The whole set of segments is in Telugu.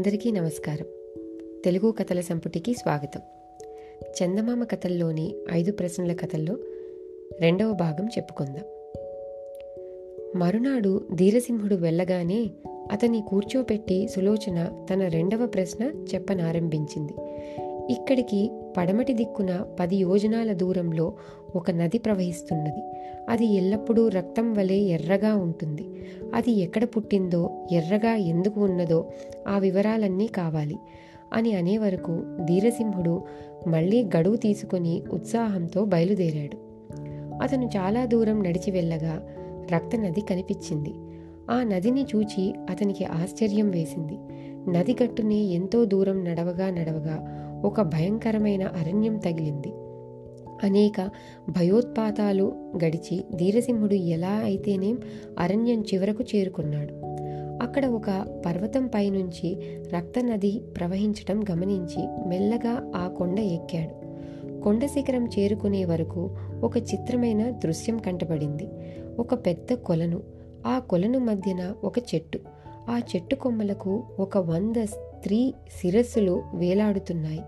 అందరికీ నమస్కారం. తెలుగు కథల సంపుటికి స్వాగతం. చందమామ కథల్లోని ఐదు ప్రశ్నల కథల్లో రెండవ భాగం చెప్పుకుందాం. మరునాడు ధీరసింహుడు వెళ్ళగానే అతన్ని కూర్చోపెట్టి సులోచన తన రెండవ ప్రశ్న చెప్పనారంభించింది. ఇక్కడికి పడమటి దిక్కున పది యోజనాల దూరంలో ఒక నది ప్రవహిస్తున్నది. అది ఎల్లప్పుడూ రక్తం వలె ఎర్రగా ఉంటుంది. అది ఎక్కడ పుట్టిందో ఎర్రగా ఎందుకు ఉన్నదో ఆ వివరాలన్నీ కావాలి అని అనే వరకు ధీరసింహుడు మళ్ళీ గడువు తీసుకుని ఉత్సాహంతో బయలుదేరాడు. అతను చాలా దూరం నడిచి వెళ్ళగా రక్త నది కనిపించింది. ఆ నదిని చూచి అతనికి ఆశ్చర్యం వేసింది. నది గట్టునే ఎంతో దూరం నడవగా నడవగా ఒక భయంకరమైన అరణ్యం తగిలింది. అనేక భయోత్పాతాలు గడిచి ధీరసింహుడు ఎలా అయితేనేం అరణ్యం చివరకు చేరుకున్నాడు. అక్కడ ఒక పర్వతం పైనుంచి రక్తనది ప్రవహించటం గమనించి మెల్లగా ఆ కొండ ఎక్కాడు. కొండ శిఖరం చేరుకునే వరకు ఒక చిత్రమైన దృశ్యం కంటపడింది. ఒక పెద్ద కొలను. ఆ కొలను మధ్యన ఒక చెట్టు. ఆ చెట్టు కొమ్మలకు ఒక వంద స్త్రీ శిరస్సులు వేలాడుతున్నాయి.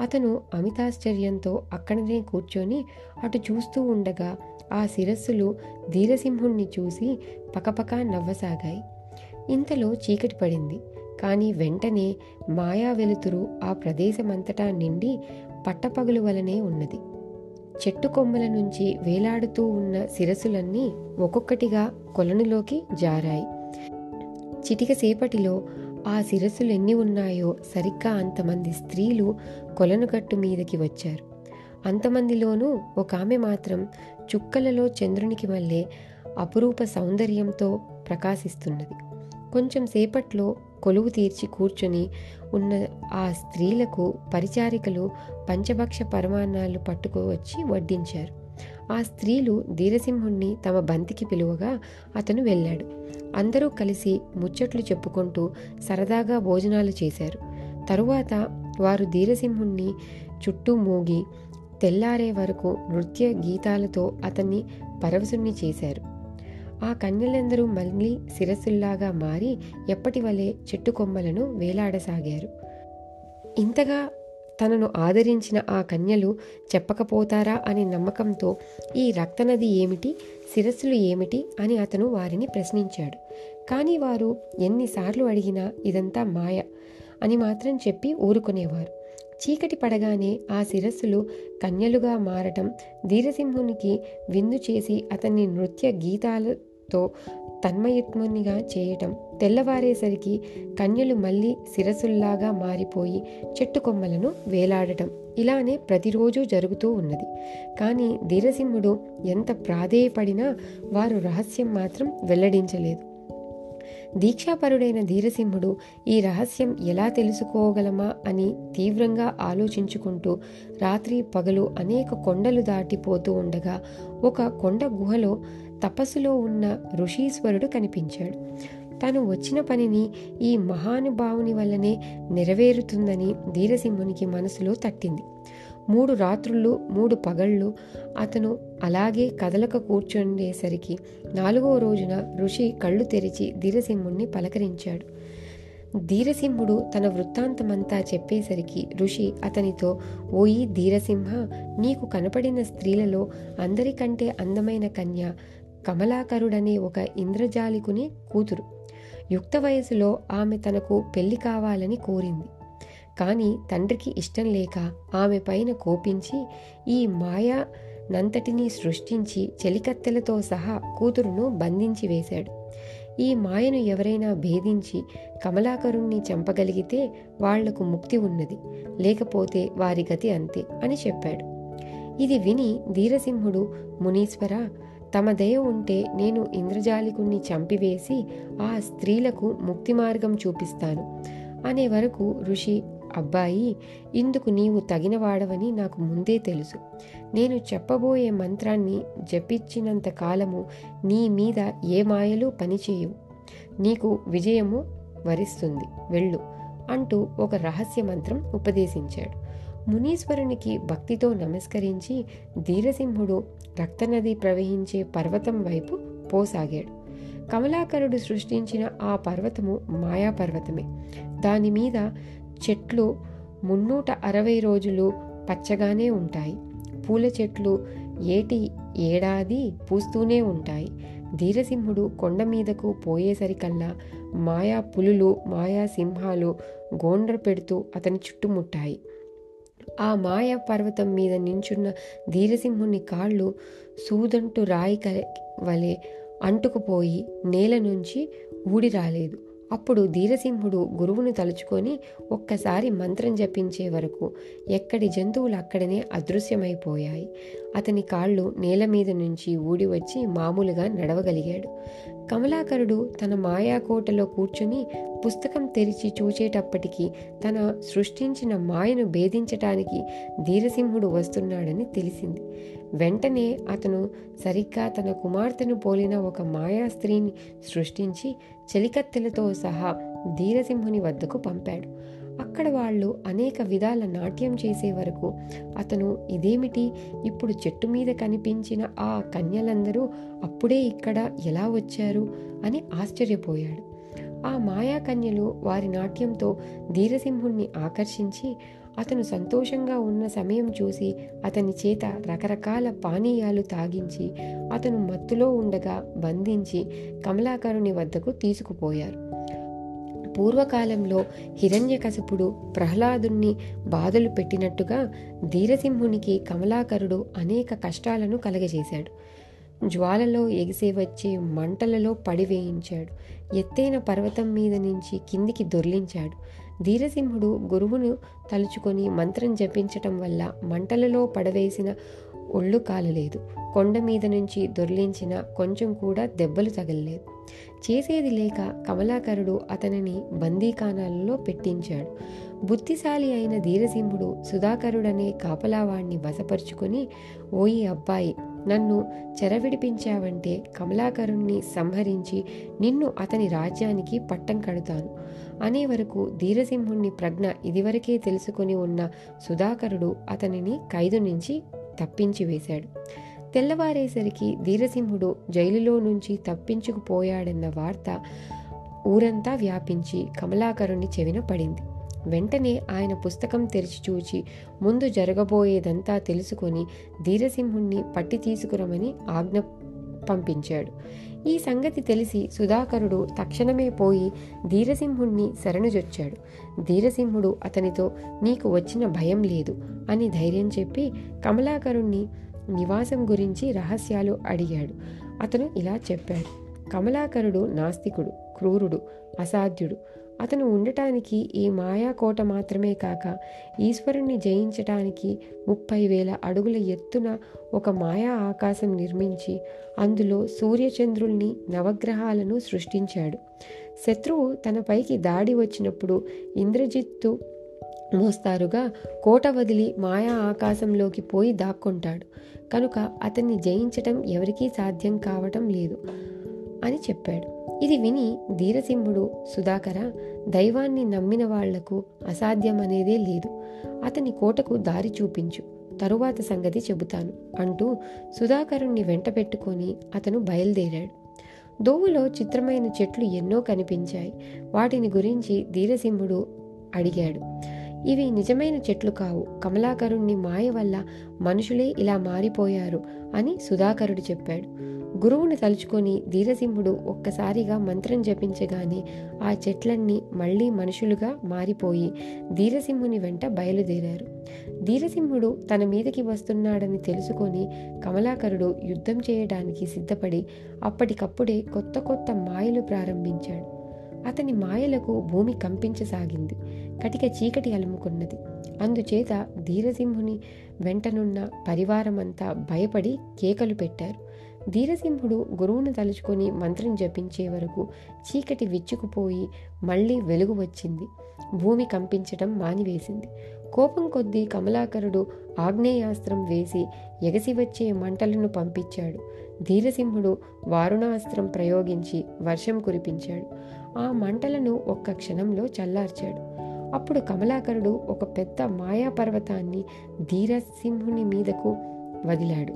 అతను అమితాశ్చర్యంతో అక్కడనే కూర్చొని అటు చూస్తూ ఉండగా ఆ శిరస్సులు ధీరసింహుణ్ణి చూసి పకపక నవ్వసాగాయి. ఇంతలో చీకటి పడింది. కానీ వెంటనే మాయా వెలుతురు ఆ ప్రదేశమంతటా నిండి పట్టపగులు వలనే ఉన్నది. చెట్టు కొమ్మల నుంచి వేలాడుతూ ఉన్న శిరస్సులన్నీ ఒక్కొక్కటిగా కొలనులోకి జారాయి. చిటిక సేపటిలో ఆ శిరస్సులు ఎన్ని ఉన్నాయో సరిగ్గా అంతమంది స్త్రీలు కొలనుగట్టు మీదకి వచ్చారు. అంతమందిలోనూ ఒక ఆమె మాత్రం చుక్కలలో చంద్రునికి మళ్ళే అపురూప సౌందర్యంతో ప్రకాశిస్తున్నది. కొంచెం సేపట్లో కొలువు తీర్చి కూర్చొని ఉన్న ఆ స్త్రీలకు పరిచారికలు పంచభక్ష పరమాన్నాలు పట్టుకువచ్చి వడ్డించారు. ఆ స్త్రీలు ధీరసింహుణ్ణి తమ బంతికి పిలువగా అతను వెళ్ళాడు. అందరూ కలిసి ముచ్చట్లు చెప్పుకుంటూ సరదాగా భోజనాలు చేశారు. తరువాత వారు ధీరసింహుణ్ణి చుట్టూ మూగి తెల్లారే వరకు నృత్య గీతాలతో అతన్ని పరవశుణ్ణి చేశారు. ఆ కన్యలందరూ మళ్ళీ శిరస్సుల్లాగా మారి ఎప్పటి వలె చెట్టు కొమ్మలను వేలాడసాగారు. ఇంతగా తనను ఆదరించిన ఆ కన్యలు చెప్పకపోతారా అనే నమ్మకంతో ఈ రక్తనది ఏమిటి శిరస్సులు ఏమిటి అని అతను వారిని ప్రశ్నించాడు. కానీ వారు ఎన్నిసార్లు అడిగినా ఇదంతా మాయ అని మాత్రం చెప్పి ఊరుకునేవారు. చీకటి పడగానే ఆ శిరస్సులు కన్యలుగా మారటం ధీరసింహునికి విందు చేసి అతన్ని నృత్య గీతాలు తో తన్మయత్మునిగా చేయటం. తెల్లవారేసరికి కన్యలు మళ్ళీ శిరసుల్లాగా మారిపోయి చెట్టు కొమ్మలను వేలాడటం. ఇలానే ప్రతిరోజు జరుగుతూ ఉన్నది. కానీ ధీరసింహుడు ఎంత ప్రాధేయపడినా వారు రహస్యం మాత్రం వెల్లడించలేదు. దీక్షాపరుడైన ధీరసింహుడు ఈ రహస్యం ఎలా తెలుసుకోగలమా అని తీవ్రంగా ఆలోచించుకుంటూ రాత్రి పగలు అనేక కొండలు దాటిపోతూ ఉండగా ఒక కొండ గుహలో తపస్సులో ఉన్న ఋషీశ్వరుడు కనిపించాడు. తను వచ్చిన పనిని ఈ మహానుభావుని వల్లనే నెరవేరుతుందని ధీరసింహునికి మనసులో తట్టింది. మూడు రాత్రులు మూడు పగళ్ళు అతను అలాగే కదలక కూర్చుండేసరికి నాలుగో రోజున ఋషి కళ్ళు తెరిచి ధీరసింహుణ్ణి పలకరించాడు. ధీరసింహుడు తన వృత్తాంతమంతా చెప్పేసరికి ఋషి అతనితో ఓయి ధీరసింహ నీకు కనపడిన స్త్రీలలో అందరికంటే అందమైన కన్య కమలాకరుడనే ఒక ఇంద్రజాలికుని కూతురు. యుక్త వయసులో ఆమె తనకు పెళ్ళి కావాలని కోరింది. కానీ తండ్రికి ఇష్టం లేక ఆమె పైన కోపించి ఈ మాయా నంతటినీ సృష్టించి చెలికత్తెలతో సహా కూతురును బంధించి వేశాడు. ఈ మాయను ఎవరైనా భేదించి కమలాకరుణ్ణి చంపగలిగితే వాళ్ళకు ముక్తి ఉన్నది లేకపోతే వారి గతి అంతే అని చెప్పాడు. ఇది విని ధీరసింహుడు మునీశ్వర తమ దయ ఉంటే నేను ఇంద్రజాలికుణ్ణి చంపివేసి ఆ స్త్రీలకు ముక్తి మార్గం చూపిస్తాను అనే వరకు ఋషి అబ్బాయి ఇందుకు నీవు తగినవాడవని నాకు ముందే తెలుసు. నేను చెప్పబోయే మంత్రాన్ని జపించినంత కాలము నీ మీద ఏ మాయలు పనిచేయవు. నీకు విజయము వరిస్తుంది. వెళ్ళు అంటూ ఒక రహస్య మంత్రం ఉపదేశించాడు. మునీశ్వరునికి భక్తితో నమస్కరించి ధీరసింహుడు రక్తనది ప్రవహించే పర్వతం వైపు పోసాగాడు. కమలాకరుడు సృష్టించిన ఆ పర్వతము మాయాపర్వతమే. దానిమీద దాని మీద చెట్లు మున్నూట అరవై రోజులు పచ్చగానే ఉంటాయి. పూల చెట్లు ఏటి ఏడాది పూస్తూనే ఉంటాయి. ధీరసింహుడు కొండ మీదకు పోయేసరికల్లా మాయా పులులు మాయా సింహాలు గోండ్ర పెడుతూ అతని చుట్టుముట్టాయి. ఆ మాయా పర్వతం మీద నించున్న ధీరసింహుని కాళ్ళు సూదంటు రాయి వలె అంటుకుపోయి నేల నుంచి ఊడి రాలేదు. అప్పుడు ధీరసింహుడు గురువును తలుచుకొని ఒక్కసారి మంత్రం జపించే వరకు ఎక్కడి జంతువులు అక్కడనే అదృశ్యమైపోయాయి. అతని కాళ్ళు నేల మీద నుంచి ఊడి వచ్చి మామూలుగా నడవగలిగాడు. కమలాకరుడు తన మాయాకోటలో కూర్చుని పుస్తకం తెరిచి చూచేటప్పటికీ తన సృష్టించిన మాయను భేదించటానికి ధీరసింహుడు వస్తున్నాడని తెలిసింది. వెంటనే అతను సరిగ్గా తన కుమార్తెను పోలిన ఒక మాయా స్త్రీని సృష్టించి చెలికత్తెలతో సహా ధీరసింహుని వద్దకు పంపాడు. అక్కడ వాళ్ళు అనేక విధాల నాట్యం చేసే వరకు అతను ఇదేమిటి? ఇప్పుడు చెట్టు మీద కనిపించిన ఆ కన్యలందరూ అప్పుడే ఇక్కడ ఎలా వచ్చారు? అని ఆశ్చర్యపోయాడు. ఆ మాయా కన్యలు వారి నాట్యంతో ధీరసింహుణ్ణి ఆకర్షించి అతను సంతోషంగా ఉన్న సమయం చూసి అతని చేత రకరకాల పానీయాలు తాగించి అతను మత్తులో ఉండగా బంధించి కమలాకరుని వద్దకు తీసుకుపోయారు. పూర్వకాలంలో హిరణ్యకశపుడు ప్రహ్లాదుణ్ణి బాధలు పెట్టినట్టుగా ధీరసింహునికి కమలాకరుడు అనేక కష్టాలను కలగజేశాడు. జ్వాలలో ఎగిసే వచ్చే మంటలలో పడివేయించాడు ఎత్తైన పర్వతం మీద నుంచి కిందికి దొర్లించాడు. ధీరసింహుడు గురువును తలుచుకొని మంత్రం జపించటం వల్ల మంటలలో పడవేసిన ఒళ్ళు కాలలేదు కొండ మీద నుంచి దొర్లించిన కొంచెం కూడా దెబ్బలు తగలలేదు. చేసేది లేక కమలాకరుడు అతనిని బందీకానాలలో పెట్టించాడు. బుద్ధిశాలి అయిన ధీరసింహుడు సుధాకరుడనే కాపలావాణ్ణి వశపరుచుకొని ఓయి అబ్బాయి నన్ను చెరవిడిపించావంటే కమలాకరుణ్ణి సంహరించి నిన్ను అతని రాజ్యానికి పట్టం కడుతాను. అనే వరకు ధీరసింహుణ్ణి ప్రజ్ఞ ఇదివరకే తెలుసుకుని ఉన్న సుధాకరుడు అతనిని ఖైదు నుంచి తప్పించి వేశాడు. తెల్లవారేసరికి ధీరసింహుడు జైలులో నుంచి తప్పించుకుపోయాడన్న వార్త ఊరంతా వ్యాపించి కమలాకరుణ్ణి చెవిన పడింది. వెంటనే ఆయన పుస్తకం తెరిచి చూచి ముందు జరగబోయేదంతా తెలుసుకొని ధీరసింహుణ్ణి పట్టి తీసుకురమని ఆజ్ఞ పంపించాడు. ఈ సంగతి తెలిసి సుధాకరుడు తక్షణమే పోయి ధీరసింహుణ్ణి శరణుజొచ్చాడు. ధీరసింహుడు అతనితో నీకు వచ్చిన భయం లేదు అని ధైర్యం చెప్పి కమలాకరుణ్ణి నివాసం గురించి రహస్యాలు అడిగాడు. అతను ఇలా చెప్పాడు. కమలాకరుడు నాస్తికుడు క్రూరుడు అసాధ్యుడు. అతను ఉండటానికి ఈ మాయాకోట మాత్రమే కాక ఈశ్వరుణ్ణి జయించటానికి ముప్పై వేల అడుగుల ఎత్తున ఒక మాయా ఆకాశం నిర్మించి అందులో సూర్యచంద్రుల్ని నవగ్రహాలను సృష్టించాడు. శత్రువు తనపైకి దాడి వచ్చినప్పుడు ఇంద్రజిత్తు మోస్తారుగా కోట వదిలి మాయా ఆకాశంలోకి పోయి దాక్కుంటాడు. కనుక అతన్ని జయించటం ఎవరికీ సాధ్యం కావటం లేదు అని చెప్పాడు. ఇది విని ధీరసింహుడు సుధాకర దైవాన్ని నమ్మిన వాళ్ళకు అసాధ్యం అనేదే లేదు. అతని కోటకు దారి చూపించు తరువాత సంగతి చెబుతాను అంటూ సుధాకరుణ్ణి వెంట పెట్టుకొని అతను బయలుదేరాడు. దోవులో చిత్రమైన చెట్లు ఎన్నో కనిపించాయి. వాటిని గురించి ధీరసింహుడు అడిగాడు. ఇవి నిజమైన చెట్లు కావు. కమలాకరుణ్ణి మాయ వల్ల మనుషులే ఇలా మారిపోయారు అని సుధాకరుడు చెప్పాడు. గురువుని తలుచుకొని ధీరసింహుడు ఒక్కసారిగా మంత్రం జపించగానే ఆ చెట్లన్నీ మళ్ళీ మనుషులుగా మారిపోయి ధీరసింహుని వెంట బయలుదేరారు. ధీరసింహుడు తన మీదకి వస్తున్నాడని తెలుసుకొని కమలాకరుడు యుద్ధం చేయడానికి సిద్ధపడి అప్పటికప్పుడే కొత్త కొత్త మాయలు ప్రారంభించాడు. అతని మాయలకు భూమి కంపించసాగింది. కటిక చీకటి అలుముకున్నది. అందుచేత ధీరసింహుని వెంటనున్న పరివారమంతా భయపడి కేకలు పెట్టారు. ధీరసింహుడు గురువును తలుచుకొని మంత్రం జపించే వరకు చీకటి విచ్చుకుపోయి మళ్ళీ వెలుగు వచ్చింది. భూమి కంపించటం మానివేసింది. కోపం కొద్దీ కమలాకరుడు ఆగ్నేయాస్త్రం వేసి ఎగసి వచ్చే మంటలను పంపించాడు. ధీరసింహుడు వారుణాస్త్రం ప్రయోగించి వర్షం కురిపించాడు. ఆ మంటలను ఒక్క క్షణంలో చల్లార్చాడు. అప్పుడు కమలాకరుడు ఒక పెద్ద మాయా పర్వతాన్ని ధీరసింహుని మీదకు వదిలాడు.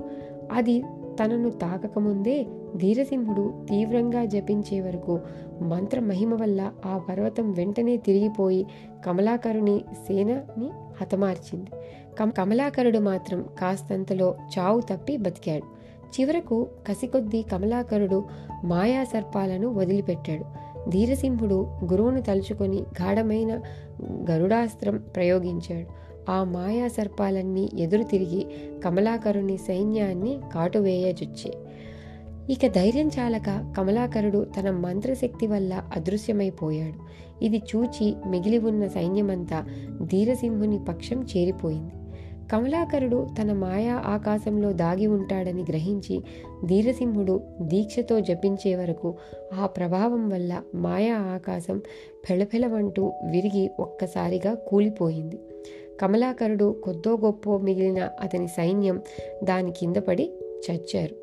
అది తనను తాకకముందే ధీరసింహుడు తీవ్రంగా జపించే వరకు మంత్ర మహిమ వల్ల ఆ పర్వతం వెంటనే తిరిగిపోయి కమలాకరుని సేనని హతమార్చింది. కమ కమలాకరుడు మాత్రం కాస్తంతలో చావు తప్పి బతికాడు. చివరకు కసికొద్దీ కమలాకరుడు మాయా సర్పాలను వదిలిపెట్టాడు. ధీరసింహుడు గురువును తలుచుకొని గాఢమైన గరుడాస్త్రం ప్రయోగించాడు. ఆ మాయా సర్పాలన్నీ ఎదురు తిరిగి కమలాకరుని సైన్యాన్ని కాటువేయజుచ్చే. ఇక ధైర్యం చాలక కమలాకరుడు తన మంత్రశక్తి వల్ల అదృశ్యమైపోయాడు. ఇది చూచి మిగిలి ఉన్న సైన్యమంతా ధీరసింహుని పక్షం చేరిపోయింది. కమలాకరుడు తన మాయా ఆకాశంలో దాగి ఉంటాడని గ్రహించి ధీరసింహుడు దీక్షతో జపించే వరకు ఆ ప్రభావం వల్ల మాయా ఆకాశం ఫెళఫెళమంటూ విరిగి ఒక్కసారిగా కూలిపోయింది. కమలాకరుడు కొద్దో గొప్ప మిగిలిన అతని సైన్యం దాని కింద పడి చచ్చారు.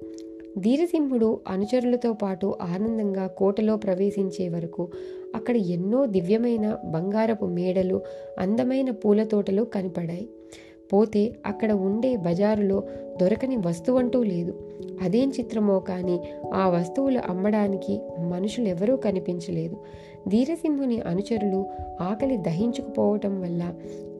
ధీరసింహుడు అనుచరులతో పాటు ఆనందంగా కోటలో ప్రవేశించే వరకు అక్కడ ఎన్నో దివ్యమైన బంగారపు మేడలు అందమైన పూల తోటలు కనపడాయి. పోతే అక్కడ ఉండే బజారులో దొరకని వస్తువంటూ లేదు. అదేం చిత్రమో కానీ ఆ వస్తువులు అమ్మడానికి మనుషులెవరూ కనిపించలేదు. ధీరసింహుని అనుచరులు ఆకలి దహించుకుపోవటం వల్ల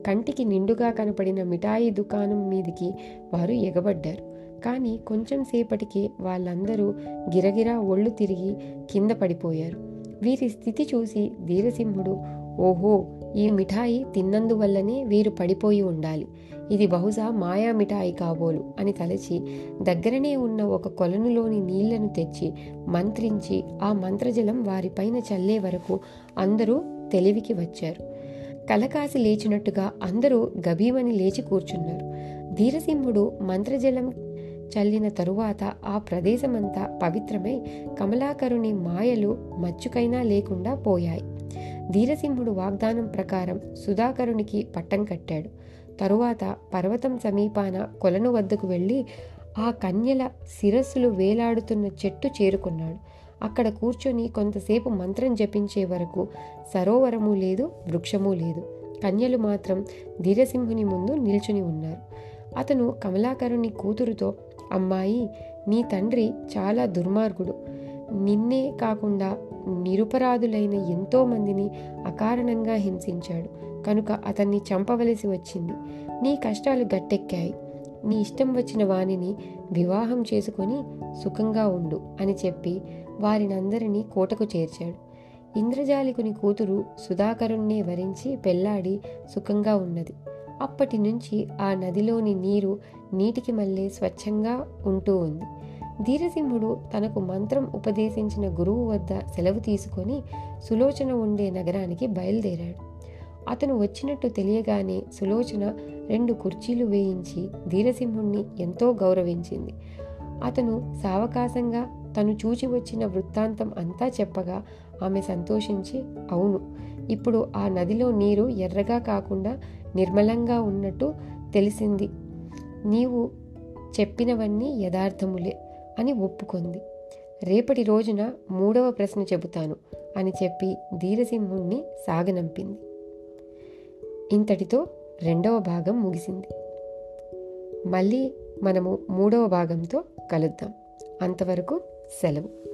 కంటికి నిండుగా కనపడిన మిఠాయి దుకాణం మీదికి వారు ఎగబడ్డారు. కానీ కొంచెం సేపటికి వాళ్ళందరూ గిరగిరా ఒళ్ళు తిరిగి కింద పడిపోయారు. వీరి స్థితి చూసి ధీరసింహుడు ఓహో ఈ మిఠాయి తిన్నందువల్లనే వీరు పడిపోయి ఉండాలి. ఇది బహుశా మాయా మిఠాయి కాబోలు అని తలచి దగ్గరనే ఉన్న ఒక కొలనులోని నీళ్ళను తెచ్చి మంత్రించి ఆ మంత్రజలం వారిపైన చల్లే వరకు అందరూ తెలివికి వచ్చారు. కలకాసి లేచినట్టుగా అందరూ గభీమని లేచి కూర్చున్నారు. ధీరసింహుడు మంత్రజలం చల్లిన తరువాత ఆ ప్రదేశమంతా పవిత్రమై కమలాకరుని మాయలు మచ్చుకైనా లేకుండా పోయాయి. ధీరసింహుడు వాగ్దానం ప్రకారం సుధాకరునికి పట్టం కట్టాడు. తరువాత పర్వతం సమీపాన కొలను వద్దకు వెళ్ళి ఆ కన్యల శిరస్సులు వేలాడుతున్న చెట్టు చేరుకున్నాడు. అక్కడ కూర్చొని కొంతసేపు మంత్రం జపించే వరకు సరోవరము లేదు వృక్షము లేదు. కన్యలు మాత్రం ధీరసింహుని ముందు నిల్చుని ఉన్నారు. అతను కమలాకరుని కూతురుతో అమ్మాయి నీ తండ్రి చాలా దుర్మార్గుడు. నిన్నే కాకుండా నిరుపరాధులైన ఎంతో మందిని అకారణంగా హింసించాడు. కనుక అతన్ని చంపవలసి వచ్చింది. నీ కష్టాలు గట్టెక్కాయి. నీ ఇష్టం వచ్చిన వానిని వివాహం చేసుకొని సుఖంగా ఉండు అని చెప్పి వారినందరినీ కోటకు చేర్చాడు. ఇంద్రజాలికుని కూతురు సుధాకరుణ్ణి వరించి పెళ్ళాడి సుఖంగా ఉన్నది. అప్పటి నుంచి ఆ నదిలోని నీరు నీటికి మళ్ళీ స్వచ్ఛంగా ఉంటూ ఉంది. ధీరసింహుడు తనకు మంత్రం ఉపదేశించిన గురువు వద్ద సెలవు తీసుకొని సులోచన ఉండే నగరానికి బయలుదేరాడు. అతను వచ్చినట్టు తెలియగానే సులోచన రెండు కుర్చీలు వేయించి ధీరసింహుణ్ణి ఎంతో గౌరవించింది. అతను సావకాశంగా తను చూచి వచ్చిన వృత్తాంతం అంతా చెప్పగా ఆమె సంతోషించి అవును ఇప్పుడు ఆ నదిలో నీరు ఎర్రగా కాకుండా నిర్మలంగా ఉన్నట్టు తెలిసింది. నీవు చెప్పినవన్నీ యథార్థములే. అని ఒప్పుకుంది. రేపటి రోజున మూడవ ప్రశ్న చెబుతాను అని చెప్పి ధీరసింహుణ్ణి సాగనంపింది. ఇంతటితో రెండవ భాగం ముగిసింది. మళ్ళీ మనము మూడవ భాగంతో కలుద్దాం. అంతవరకు సెలవు.